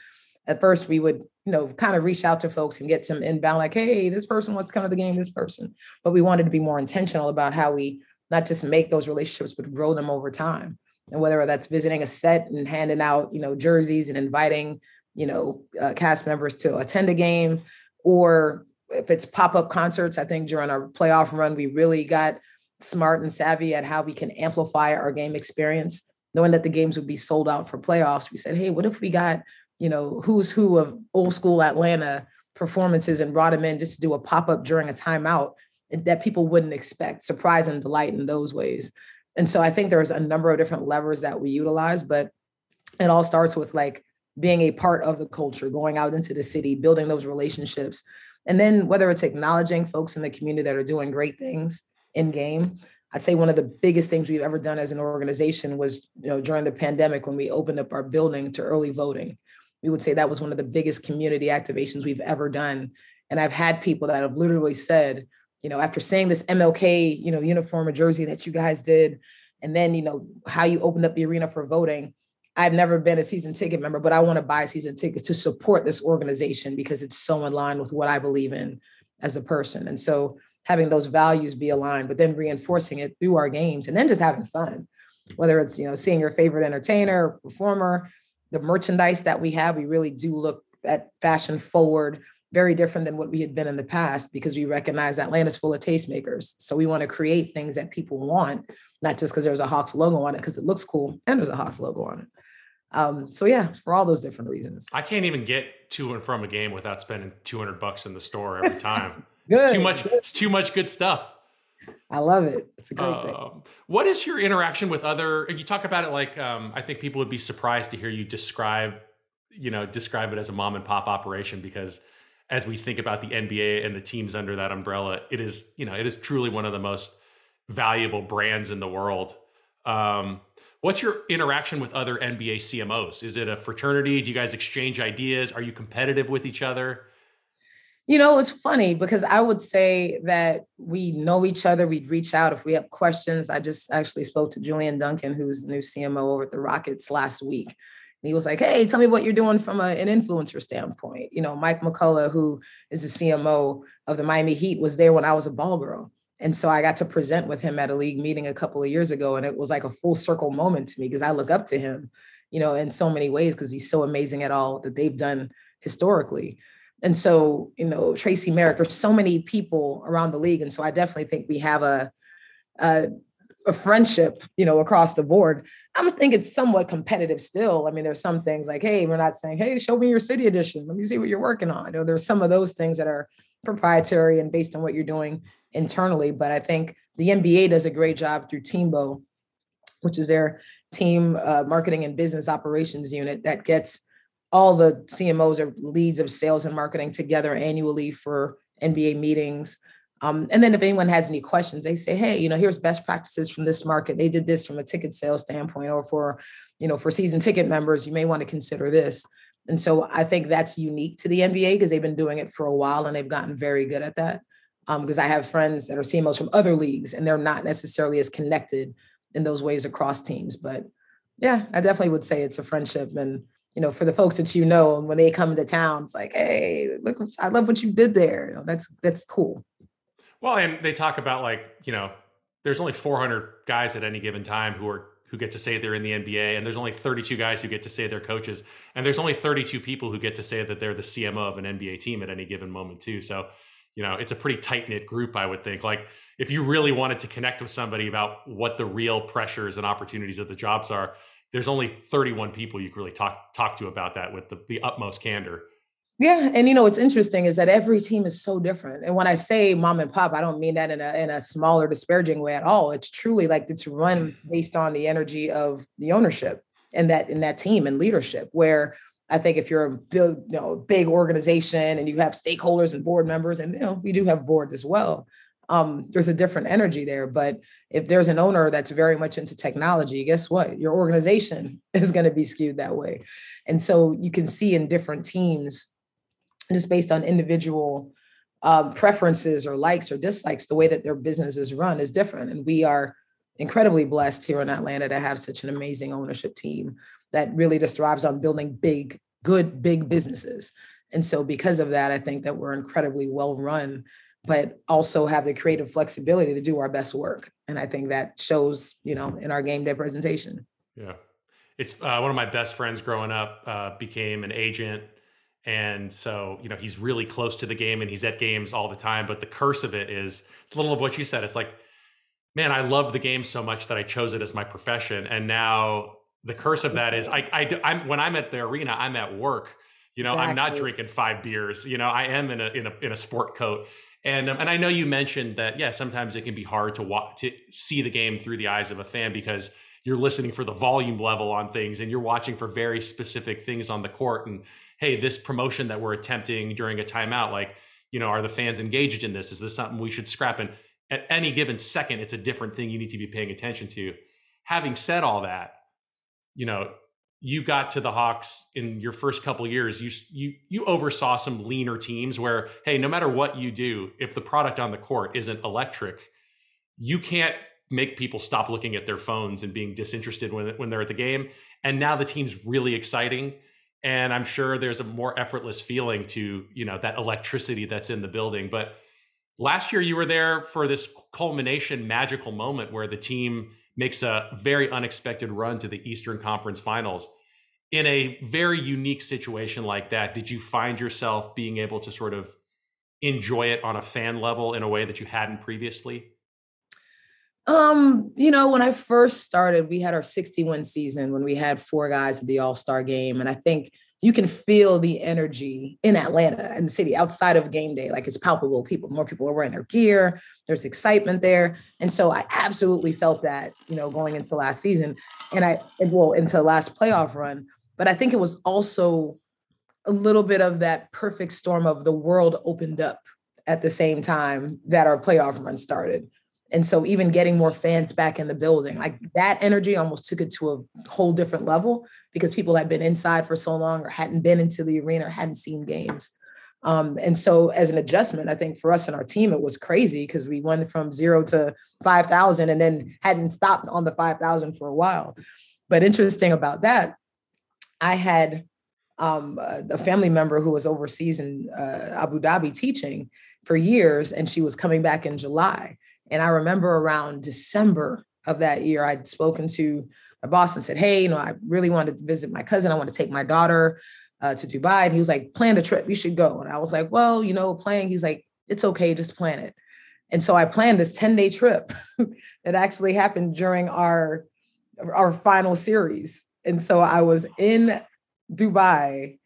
At first, we would, you know, kind of reach out to folks and get some inbound, like, "Hey, this person wants to come to the game. This person," but we wanted to be more intentional about how we not just make those relationships, but grow them over time. And whether that's visiting a set and handing out, you know, jerseys and inviting, you know, uh, cast members to attend a game, or if it's pop-up concerts, I think during our playoff run, we really got smart and savvy at how we can amplify our game experience. Knowing that the games would be sold out for playoffs, we said, hey, what if we got, you know, who's who of old school Atlanta performances and brought them in just to do a pop-up during a timeout that people wouldn't expect, surprise and delight in those ways. And so I think there's a number of different levers that we utilize, but it all starts with like being a part of the culture, going out into the city, building those relationships. And then whether it's acknowledging folks in the community that are doing great things in game. I'd say one of the biggest things we've ever done as an organization was, you know, during the pandemic when we opened up our building to early voting. We would say that was one of the biggest community activations we've ever done. And I've had people that have literally said, you know, after seeing this MLK, you know, uniform or jersey that you guys did, and then, you know, how you opened up the arena for voting. I've never been a season ticket member, but I want to buy season tickets to support this organization because it's so in line with what I believe in as a person. And so having those values be aligned, but then reinforcing it through our games and then just having fun, whether it's, you know, seeing your favorite entertainer, performer, the merchandise that we have, we really do look at fashion forward very different than what we had been in the past because we recognize Atlanta's full of tastemakers. So we want to create things that people want, not just because there's a Hawks logo on it, because it looks cool and there's a Hawks logo on it. Um, so yeah, for all those different reasons. I can't even get to and from a game without spending 200 bucks in the store every time. it's too much. It's too much good stuff. I love it. It's a great uh, thing. Um, what is your interaction with other? And you talk about it like um, I think people would be surprised to hear you describe, you know, describe it as a mom and pop operation because as we think about the NBA and the teams under that umbrella, it is you know it is truly one of the most valuable brands in the world. Um, what's your interaction with other NBA CMOs? Is it a fraternity? Do you guys exchange ideas? Are you competitive with each other? You know, it's funny because I would say that we know each other. We'd reach out if we have questions. I just actually spoke to Julian Duncan, who's the new CMO over at the Rockets last week. He was like, Hey, tell me what you're doing from a, an influencer standpoint. You know, Mike McCullough, who is the CMO of the Miami Heat, was there when I was a ball girl. And so I got to present with him at a league meeting a couple of years ago. And it was like a full circle moment to me because I look up to him, you know, in so many ways because he's so amazing at all that they've done historically. And so, you know, Tracy Merrick, there's so many people around the league. And so I definitely think we have a, a, a friendship, you know, across the board. I'm think it's somewhat competitive still. I mean, there's some things like, hey, we're not saying, hey, show me your city edition. Let me see what you're working on. Know, there's some of those things that are proprietary and based on what you're doing internally. But I think the NBA does a great job through TMBO, which is their team uh, marketing and business operations unit that gets all the CMOs or leads of sales and marketing together annually for NBA meetings. Um, and then if anyone has any questions, they say, hey, you know, here's best practices from this market. They did this from a ticket sales standpoint, or for, you know, for season ticket members, you may want to consider this. And so I think that's unique to the NBA because they've been doing it for a while and they've gotten very good at that. Because um, I have friends that are CMOs from other leagues and they're not necessarily as connected in those ways across teams. But yeah, I definitely would say it's a friendship and you know, for the folks that you know, when they come into town, it's like, hey, look, I love what you did there. You know, that's that's cool. Well, and they talk about like, you know, there's only 400 guys at any given time who are who get to say they're in the NBA, and there's only 32 guys who get to say they're coaches, and there's only 32 people who get to say that they're the CMO of an NBA team at any given moment too. So, you know, it's a pretty tight knit group, I would think. Like, if you really wanted to connect with somebody about what the real pressures and opportunities of the jobs are, there's only 31 people you can really talk talk to about that with the, the utmost candor. Yeah, and you know what's interesting is that every team is so different. And when I say mom and pop, I don't mean that in a in a smaller disparaging way at all. It's truly like it's run based on the energy of the ownership and that in that team and leadership. Where I think if you're a big, you know, big organization and you have stakeholders and board members, and you know we do have board as well, um, there's a different energy there. But if there's an owner that's very much into technology, guess what? Your organization is going to be skewed that way. And so you can see in different teams, just based on individual um, preferences or likes or dislikes, the way that their business is run is different. And we are incredibly blessed here in Atlanta to have such an amazing ownership team that really just thrives on building big, good, big businesses. And so, because of that, I think that we're incredibly well run but also have the creative flexibility to do our best work. And I think that shows, you know, in our game day presentation. Yeah. It's uh, one of my best friends growing up uh, became an agent. And so, you know, he's really close to the game and he's at games all the time. But the curse of it is, it's a little of what you said. It's like, man, I love the game so much that I chose it as my profession. And now the curse of that is I, I, I'm, when I'm at the arena, I'm at work. You know, exactly. I'm not drinking five beers. You know, I am in a in a in a sport coat, and um, and I know you mentioned that yeah, sometimes it can be hard to watch to see the game through the eyes of a fan because you're listening for the volume level on things and you're watching for very specific things on the court and hey, this promotion that we're attempting during a timeout like, you know, are the fans engaged in this? Is this something we should scrap and at any given second it's a different thing you need to be paying attention to. Having said all that, you know, you got to the Hawks in your first couple years, you you you oversaw some leaner teams where, hey, no matter what you do, if the product on the court isn't electric, you can't make people stop looking at their phones and being disinterested when when they're at the game. And now the team's really exciting, and I'm sure there's a more effortless feeling to you know that electricity that's in the building. But last year, you were there for this culmination, magical moment where the team makes a very unexpected run to the Eastern Conference Finals. In a very unique situation like that, did you find yourself being able to sort of enjoy it on a fan level in a way that you hadn't previously? Um, you know, when I first started, we had our 61 season when we had four guys at the All-Star game. And I think you can feel the energy in Atlanta and the city outside of game day. Like it's palpable. People, more people are wearing their gear. There's excitement there. And so I absolutely felt that, you know, going into last season and I, well, into last playoff run. But I think it was also a little bit of that perfect storm of the world opened up at the same time that our playoff run started. And so even getting more fans back in the building, like that energy almost took it to a whole different level because people had been inside for so long or hadn't been into the arena or hadn't seen games. Um, and so as an adjustment, I think for us and our team, it was crazy because we went from zero to 5,000 and then hadn't stopped on the 5,000 for a while. But interesting about that, I had um, a family member who was overseas in uh, Abu Dhabi teaching for years, and she was coming back in July. And I remember around December of that year, I'd spoken to my boss and said, Hey, you know, I really wanted to visit my cousin. I want to take my daughter uh, to Dubai. And he was like, Plan the trip, you should go. And I was like, Well, you know, playing, he's like, It's okay, just plan it. And so I planned this 10 day trip that actually happened during our, our final series. And so I was in Dubai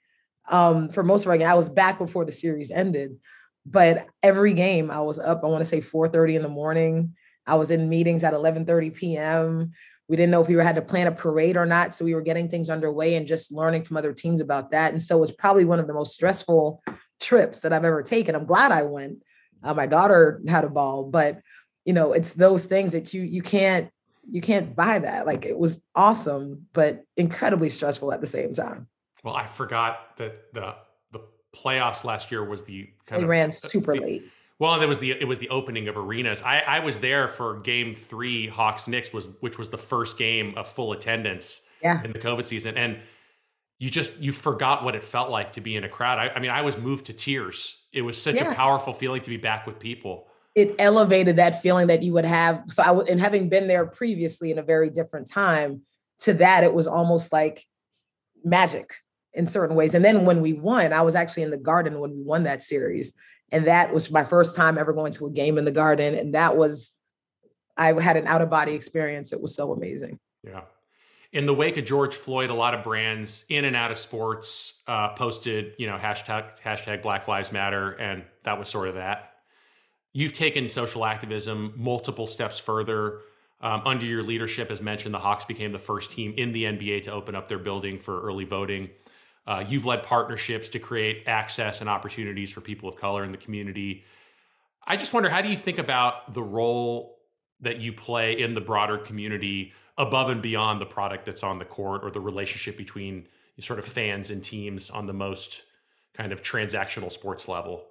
um, for most of our game. I was back before the series ended, but every game I was up. I want to say 4:30 in the morning. I was in meetings at 11:30 p.m. We didn't know if we were had to plan a parade or not, so we were getting things underway and just learning from other teams about that. And so it was probably one of the most stressful trips that I've ever taken. I'm glad I went. Uh, my daughter had a ball, but you know, it's those things that you you can't you can't buy that. Like it was awesome, but incredibly stressful at the same time. Well, I forgot that the the playoffs last year was the kind they of ran super the, late. Well, there was the it was the opening of arenas. I, I was there for game three, Hawks Knicks was which was the first game of full attendance yeah. in the COVID season. And you just you forgot what it felt like to be in a crowd. I, I mean, I was moved to tears. It was such yeah. a powerful feeling to be back with people. It elevated that feeling that you would have. So I and having been there previously in a very different time, to that it was almost like magic in certain ways. And then when we won, I was actually in the garden when we won that series. And that was my first time ever going to a game in the garden. And that was, I had an out of body experience. It was so amazing. Yeah. In the wake of George Floyd, a lot of brands in and out of sports uh, posted, you know, hashtag hashtag Black Lives Matter, and that was sort of that. You've taken social activism multiple steps further. Um, under your leadership, as mentioned, the Hawks became the first team in the NBA to open up their building for early voting. Uh, you've led partnerships to create access and opportunities for people of color in the community. I just wonder, how do you think about the role that you play in the broader community above and beyond the product that's on the court or the relationship between sort of fans and teams on the most kind of transactional sports level?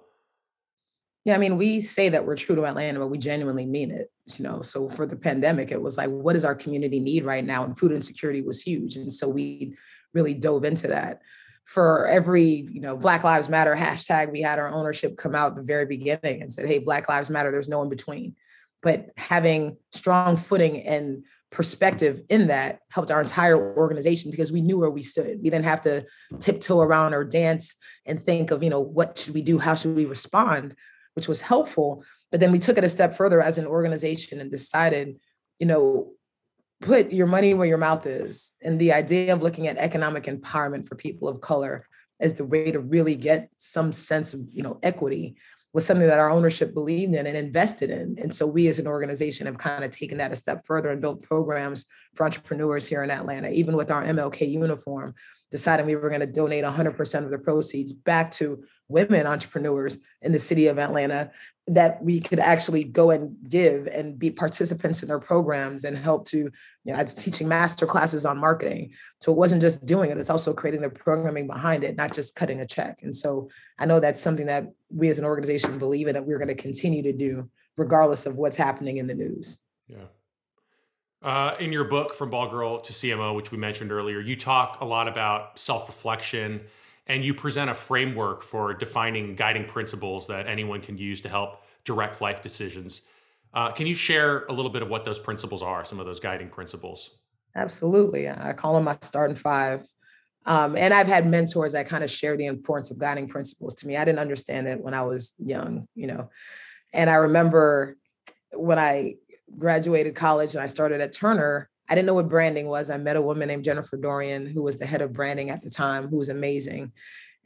Yeah, I mean, we say that we're true to Atlanta, but we genuinely mean it. You know, so for the pandemic, it was like, what does our community need right now? And food insecurity was huge. And so we really dove into that for every you know black lives matter hashtag we had our ownership come out at the very beginning and said hey black lives matter there's no in between. But having strong footing and perspective in that helped our entire organization because we knew where we stood. We didn't have to tiptoe around or dance and think of you know what should we do how should we respond which was helpful. But then we took it a step further as an organization and decided you know put your money where your mouth is. And the idea of looking at economic empowerment for people of color as the way to really get some sense of, you know, equity was something that our ownership believed in and invested in. And so we as an organization have kind of taken that a step further and built programs for entrepreneurs here in Atlanta, even with our MLK uniform, deciding we were going to donate 100% of the proceeds back to women entrepreneurs in the city of Atlanta that we could actually go and give and be participants in their programs and help to, you know, I was teaching master classes on marketing. So it wasn't just doing it, it's also creating the programming behind it, not just cutting a check. And so I know that's something that we as an organization believe in that we're going to continue to do regardless of what's happening in the news. Yeah. Uh, in your book, From Ball Girl to CMO, which we mentioned earlier, you talk a lot about self reflection and you present a framework for defining guiding principles that anyone can use to help direct life decisions. Uh, can you share a little bit of what those principles are, some of those guiding principles? Absolutely. I call them my starting five. Um, and I've had mentors that kind of share the importance of guiding principles to me. I didn't understand it when I was young, you know. And I remember when I graduated college and I started at Turner, I didn't know what branding was. I met a woman named Jennifer Dorian, who was the head of branding at the time, who was amazing.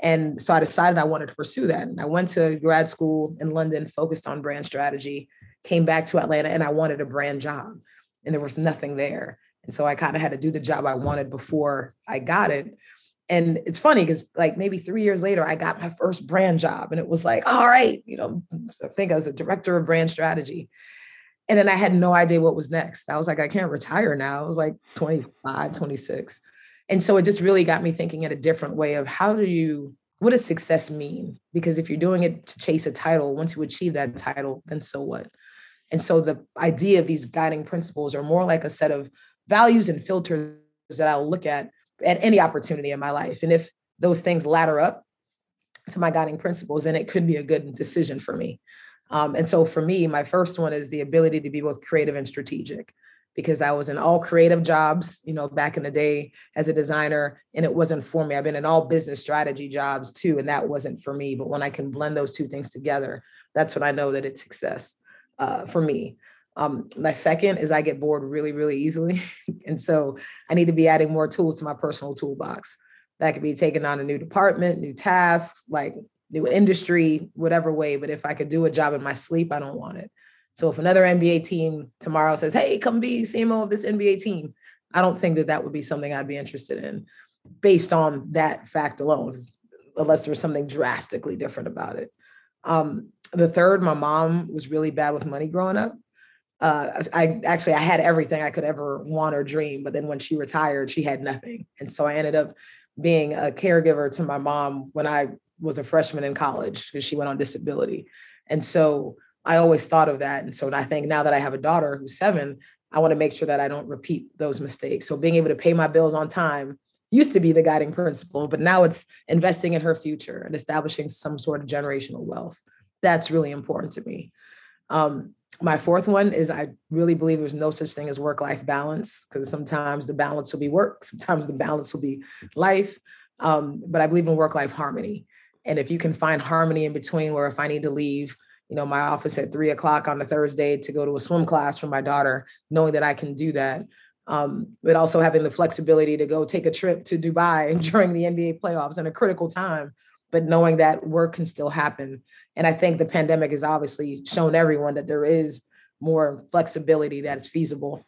And so I decided I wanted to pursue that. And I went to grad school in London, focused on brand strategy, came back to Atlanta, and I wanted a brand job. And there was nothing there. And so I kind of had to do the job I wanted before I got it. And it's funny because like maybe three years later, I got my first brand job. And it was like, all right, you know, I think I was a director of brand strategy. And then I had no idea what was next. I was like, I can't retire now. I was like 25, 26. And so it just really got me thinking in a different way of how do you, what does success mean? Because if you're doing it to chase a title, once you achieve that title, then so what? And so the idea of these guiding principles are more like a set of values and filters that I'll look at at any opportunity in my life. And if those things ladder up to my guiding principles, then it could be a good decision for me. Um, and so for me, my first one is the ability to be both creative and strategic because I was in all creative jobs, you know, back in the day as a designer, and it wasn't for me. I've been in all business strategy jobs too, and that wasn't for me. But when I can blend those two things together, that's when I know that it's success uh, for me. Um, my second is I get bored really, really easily. and so I need to be adding more tools to my personal toolbox. That could be taking on a new department, new tasks, like new industry, whatever way. But if I could do a job in my sleep, I don't want it. So if another NBA team tomorrow says, "Hey, come be CMO of this NBA team," I don't think that that would be something I'd be interested in, based on that fact alone, unless there was something drastically different about it. Um, the third, my mom was really bad with money growing up. Uh, I actually I had everything I could ever want or dream, but then when she retired, she had nothing, and so I ended up being a caregiver to my mom when I was a freshman in college because she went on disability, and so I always thought of that. And so I think now that I have a daughter who's seven, I want to make sure that I don't repeat those mistakes. So being able to pay my bills on time used to be the guiding principle, but now it's investing in her future and establishing some sort of generational wealth. That's really important to me. Um, my fourth one is I really believe there's no such thing as work life balance because sometimes the balance will be work, sometimes the balance will be life. Um, but I believe in work life harmony. And if you can find harmony in between, where if I need to leave you know, my office at three o'clock on a Thursday to go to a swim class for my daughter, knowing that I can do that. Um, but also having the flexibility to go take a trip to Dubai during the NBA playoffs in a critical time, but knowing that work can still happen. And I think the pandemic has obviously shown everyone that there is more flexibility that is feasible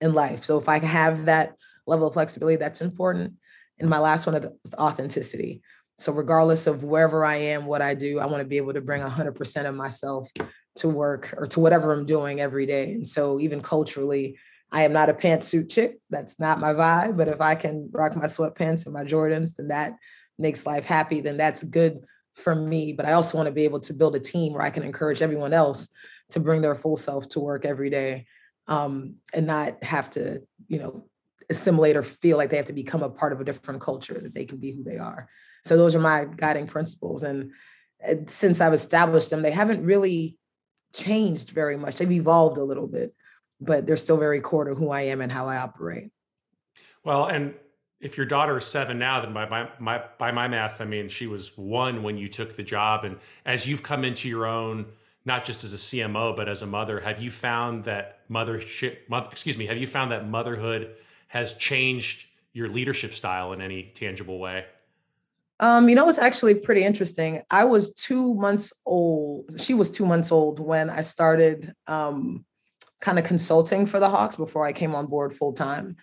in life. So if I have that level of flexibility, that's important. And my last one is authenticity. So regardless of wherever I am, what I do, I want to be able to bring 100% of myself to work or to whatever I'm doing every day. And so even culturally, I am not a pantsuit chick. That's not my vibe. But if I can rock my sweatpants and my Jordans, then that makes life happy. Then that's good for me. But I also want to be able to build a team where I can encourage everyone else to bring their full self to work every day um, and not have to, you know, assimilate or feel like they have to become a part of a different culture, that they can be who they are. So those are my guiding principles. And since I've established them, they haven't really changed very much. They've evolved a little bit, but they're still very core to who I am and how I operate. Well, and if your daughter is seven now, then by my, my by my math, I mean she was one when you took the job, and as you've come into your own, not just as a CMO but as a mother, have you found that mothership, mother, excuse me, have you found that motherhood has changed your leadership style in any tangible way? Um, you know, it's actually pretty interesting. I was two months old. She was two months old when I started um, kind of consulting for the Hawks before I came on board full time.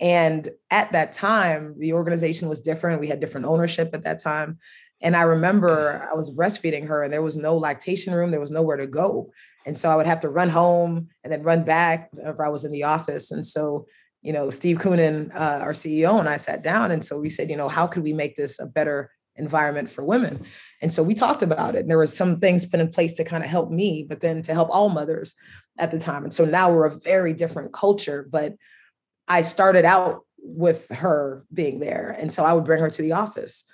And at that time, the organization was different. We had different ownership at that time. And I remember I was breastfeeding her and there was no lactation room, there was nowhere to go. And so I would have to run home and then run back if I was in the office. And so you know, Steve Koonin, uh, our CEO, and I sat down. And so we said, you know, how could we make this a better environment for women? And so we talked about it. And there were some things put in place to kind of help me, but then to help all mothers at the time. And so now we're a very different culture. But I started out with her being there. And so I would bring her to the office.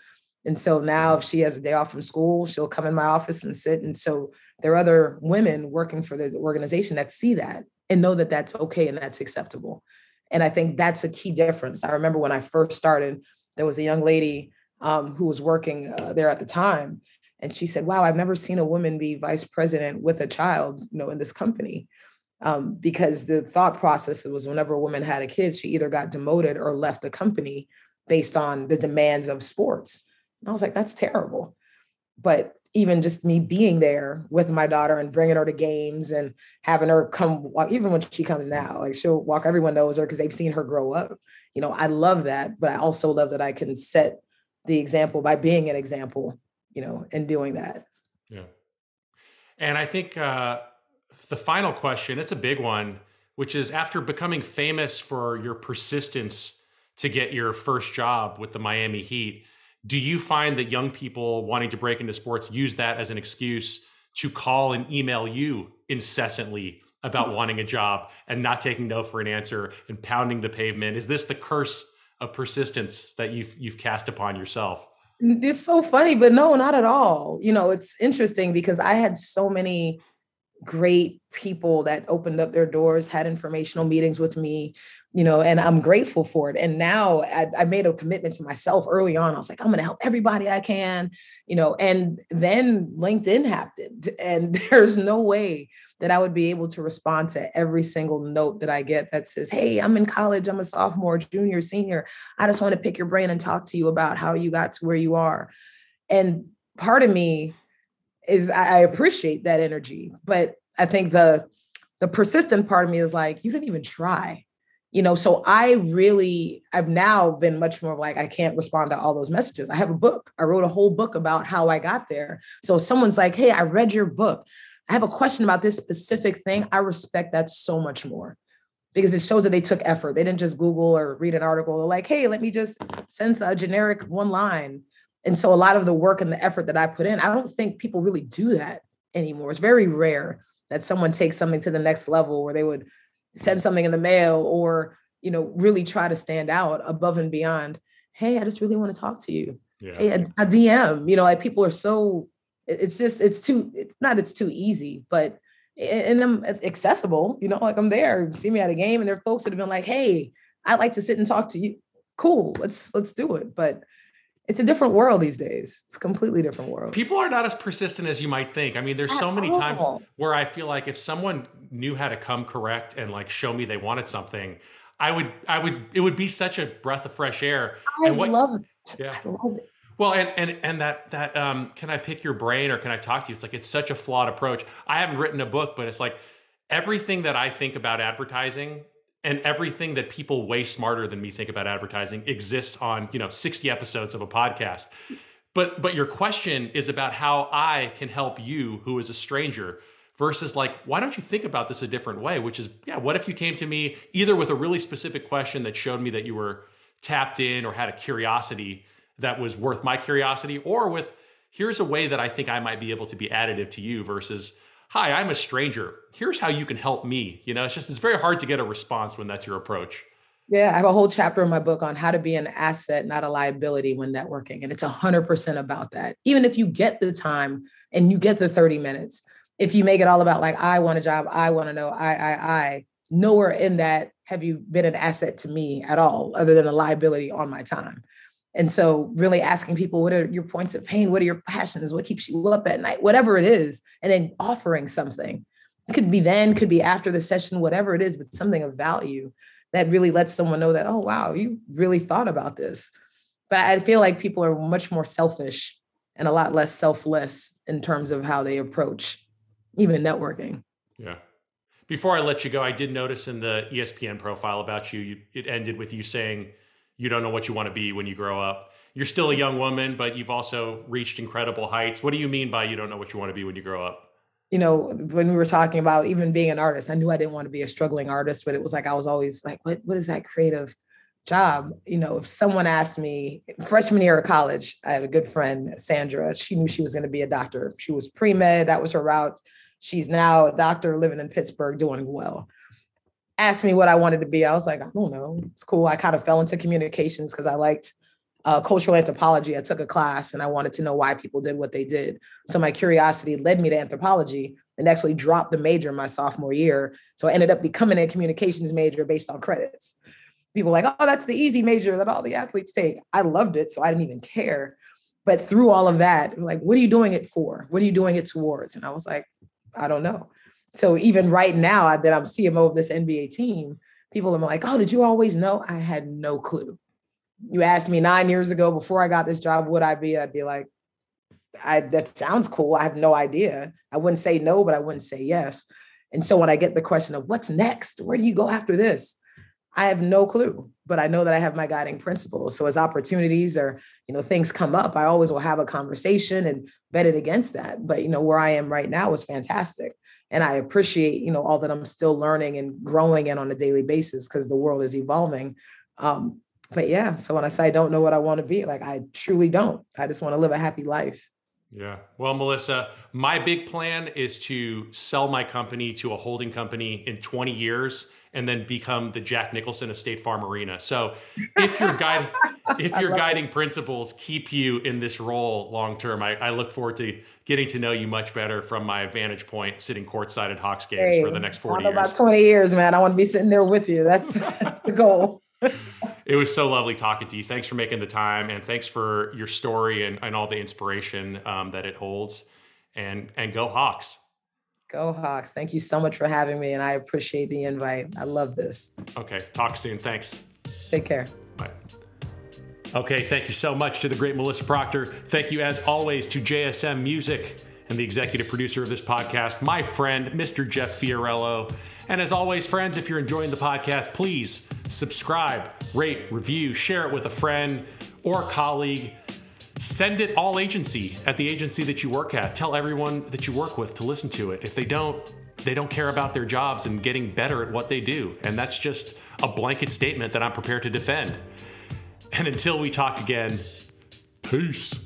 And so now if she has a day off from school, she'll come in my office and sit. And so there are other women working for the organization that see that and know that that's okay and that's acceptable. And I think that's a key difference. I remember when I first started, there was a young lady um, who was working uh, there at the time. And she said, wow, I've never seen a woman be vice president with a child, you know, in this company. Um, because the thought process was whenever a woman had a kid, she either got demoted or left the company based on the demands of sports. And I was like, that's terrible. But even just me being there with my daughter and bringing her to games and having her come even when she comes now, like she'll walk, everyone knows her because they've seen her grow up. You know, I love that, but I also love that I can set the example by being an example, you know, and doing that. Yeah. And I think uh, the final question, it's a big one, which is after becoming famous for your persistence to get your first job with the Miami Heat, do you find that young people wanting to break into sports use that as an excuse to call and email you incessantly about mm-hmm. wanting a job and not taking no for an answer and pounding the pavement? Is this the curse of persistence that you've you've cast upon yourself? It's so funny, but no, not at all. You know, it's interesting because I had so many great people that opened up their doors, had informational meetings with me, you know, and I'm grateful for it. And now I, I made a commitment to myself early on. I was like, I'm going to help everybody I can, you know, and then LinkedIn happened. And there's no way that I would be able to respond to every single note that I get that says, Hey, I'm in college, I'm a sophomore, junior, senior. I just want to pick your brain and talk to you about how you got to where you are. And part of me is I appreciate that energy, but I think the the persistent part of me is like, you didn't even try. You know so i really i've now been much more like i can't respond to all those messages. I have a book. I wrote a whole book about how i got there. So someone's like hey i read your book. I have a question about this specific thing i respect that so much more because it shows that they took effort. They didn't just google or read an article They're like hey let me just send a generic one line and so a lot of the work and the effort that i put in i don't think people really do that anymore. It's very rare that someone takes something to the next level where they would send something in the mail or you know really try to stand out above and beyond hey i just really want to talk to you. Yeah. hey a, a dm you know like people are so it's just it's too it's not it's too easy but and i'm accessible you know like i'm there. See me at a game and there are folks that have been like hey i'd like to sit and talk to you. Cool let's let's do it. But it's a different world these days. It's a completely different world. People are not as persistent as you might think. I mean, there's At so many all. times where I feel like if someone knew how to come correct and like show me they wanted something, I would, I would, it would be such a breath of fresh air. I and what, love it. Yeah. I love it. Well, and and and that that um, can I pick your brain or can I talk to you? It's like it's such a flawed approach. I haven't written a book, but it's like everything that I think about advertising and everything that people way smarter than me think about advertising exists on you know 60 episodes of a podcast. But but your question is about how i can help you who is a stranger versus like why don't you think about this a different way? Which is yeah what if you came to me either with a really specific question that showed me that you were tapped in or had a curiosity that was worth my curiosity or with here's a way that i think i might be able to be additive to you versus hi, I'm a stranger. Here's how you can help me. You know, it's just, it's very hard to get a response when that's your approach. Yeah, I have a whole chapter in my book on how to be an asset, not a liability when networking. And it's 100% about that. Even if you get the time and you get the 30 minutes, if you make it all about like, I want a job, I want to know, I, I, I, nowhere in that have you been an asset to me at all, other than a liability on my time. And so, really asking people, what are your points of pain? What are your passions? What keeps you up at night? Whatever it is, and then offering something. It could be then, could be after the session, whatever it is, but something of value that really lets someone know that, oh, wow, you really thought about this. But I feel like people are much more selfish and a lot less selfless in terms of how they approach even networking. Yeah. Before I let you go, I did notice in the ESPN profile about you, you it ended with you saying, you don't know what you want to be when you grow up. You're still a young woman, but you've also reached incredible heights. What do you mean by you don't know what you want to be when you grow up? You know, when we were talking about even being an artist, I knew I didn't want to be a struggling artist, but it was like I was always like, what, what is that creative job? You know, if someone asked me freshman year of college, I had a good friend, Sandra. She knew she was going to be a doctor. She was pre-med, that was her route. She's now a doctor living in Pittsburgh doing well asked me what I wanted to be, I was like, I don't know. It's cool. I kind of fell into communications because I liked uh, cultural anthropology. I took a class and I wanted to know why people did what they did. So my curiosity led me to anthropology and actually dropped the major my sophomore year. So I ended up becoming a communications major based on credits. People like, oh, that's the easy major that all the athletes take. I loved it, so I didn't even care. But through all of that, like, what are you doing it for? What are you doing it towards? And I was like, I don't know. So even right now that I'm CMO of this NBA team, people are like, "Oh, did you always know?" I had no clue. You asked me nine years ago before I got this job, would I be? I'd be like, I that sounds cool. I have no idea. I wouldn't say no, but I wouldn't say yes. And so when I get the question of what's next, where do you go after this? I have no clue, but I know that I have my guiding principles. So as opportunities or you know things come up, I always will have a conversation and bet it against that. But you know where I am right now is fantastic, and I appreciate you know all that I'm still learning and growing in on a daily basis because the world is evolving. Um, but yeah, so when I say I don't know what I want to be, like I truly don't. I just want to live a happy life. Yeah. Well, Melissa, my big plan is to sell my company to a holding company in 20 years and then become the Jack Nicholson of State Farm Arena. So if your guide, if your guiding it. principles keep you in this role long term, I, I, look forward to getting to know you much better from my vantage point, sitting courtside at Hawks games hey, for the next 40 years. About 20 years, man. I want to be sitting there with you. That's that's the goal. it was so lovely talking to you. Thanks for making the time, and thanks for your story and, and all the inspiration um, that it holds. And and go Hawks. Go Hawks. Thank you so much for having me, and I appreciate the invite. I love this. Okay, talk soon. Thanks. Take care. Okay, thank you so much to the great Melissa Proctor. Thank you, as always, to JSM Music and the executive producer of this podcast, my friend, Mr. Jeff Fiorello. And as always, friends, if you're enjoying the podcast, please subscribe, rate, review, share it with a friend or colleague. Send it all agency at the agency that you work at. Tell everyone that you work with to listen to it. If they don't, they don't care about their jobs and getting better at what they do. And that's just a blanket statement that I'm prepared to defend. And until we talk again, peace.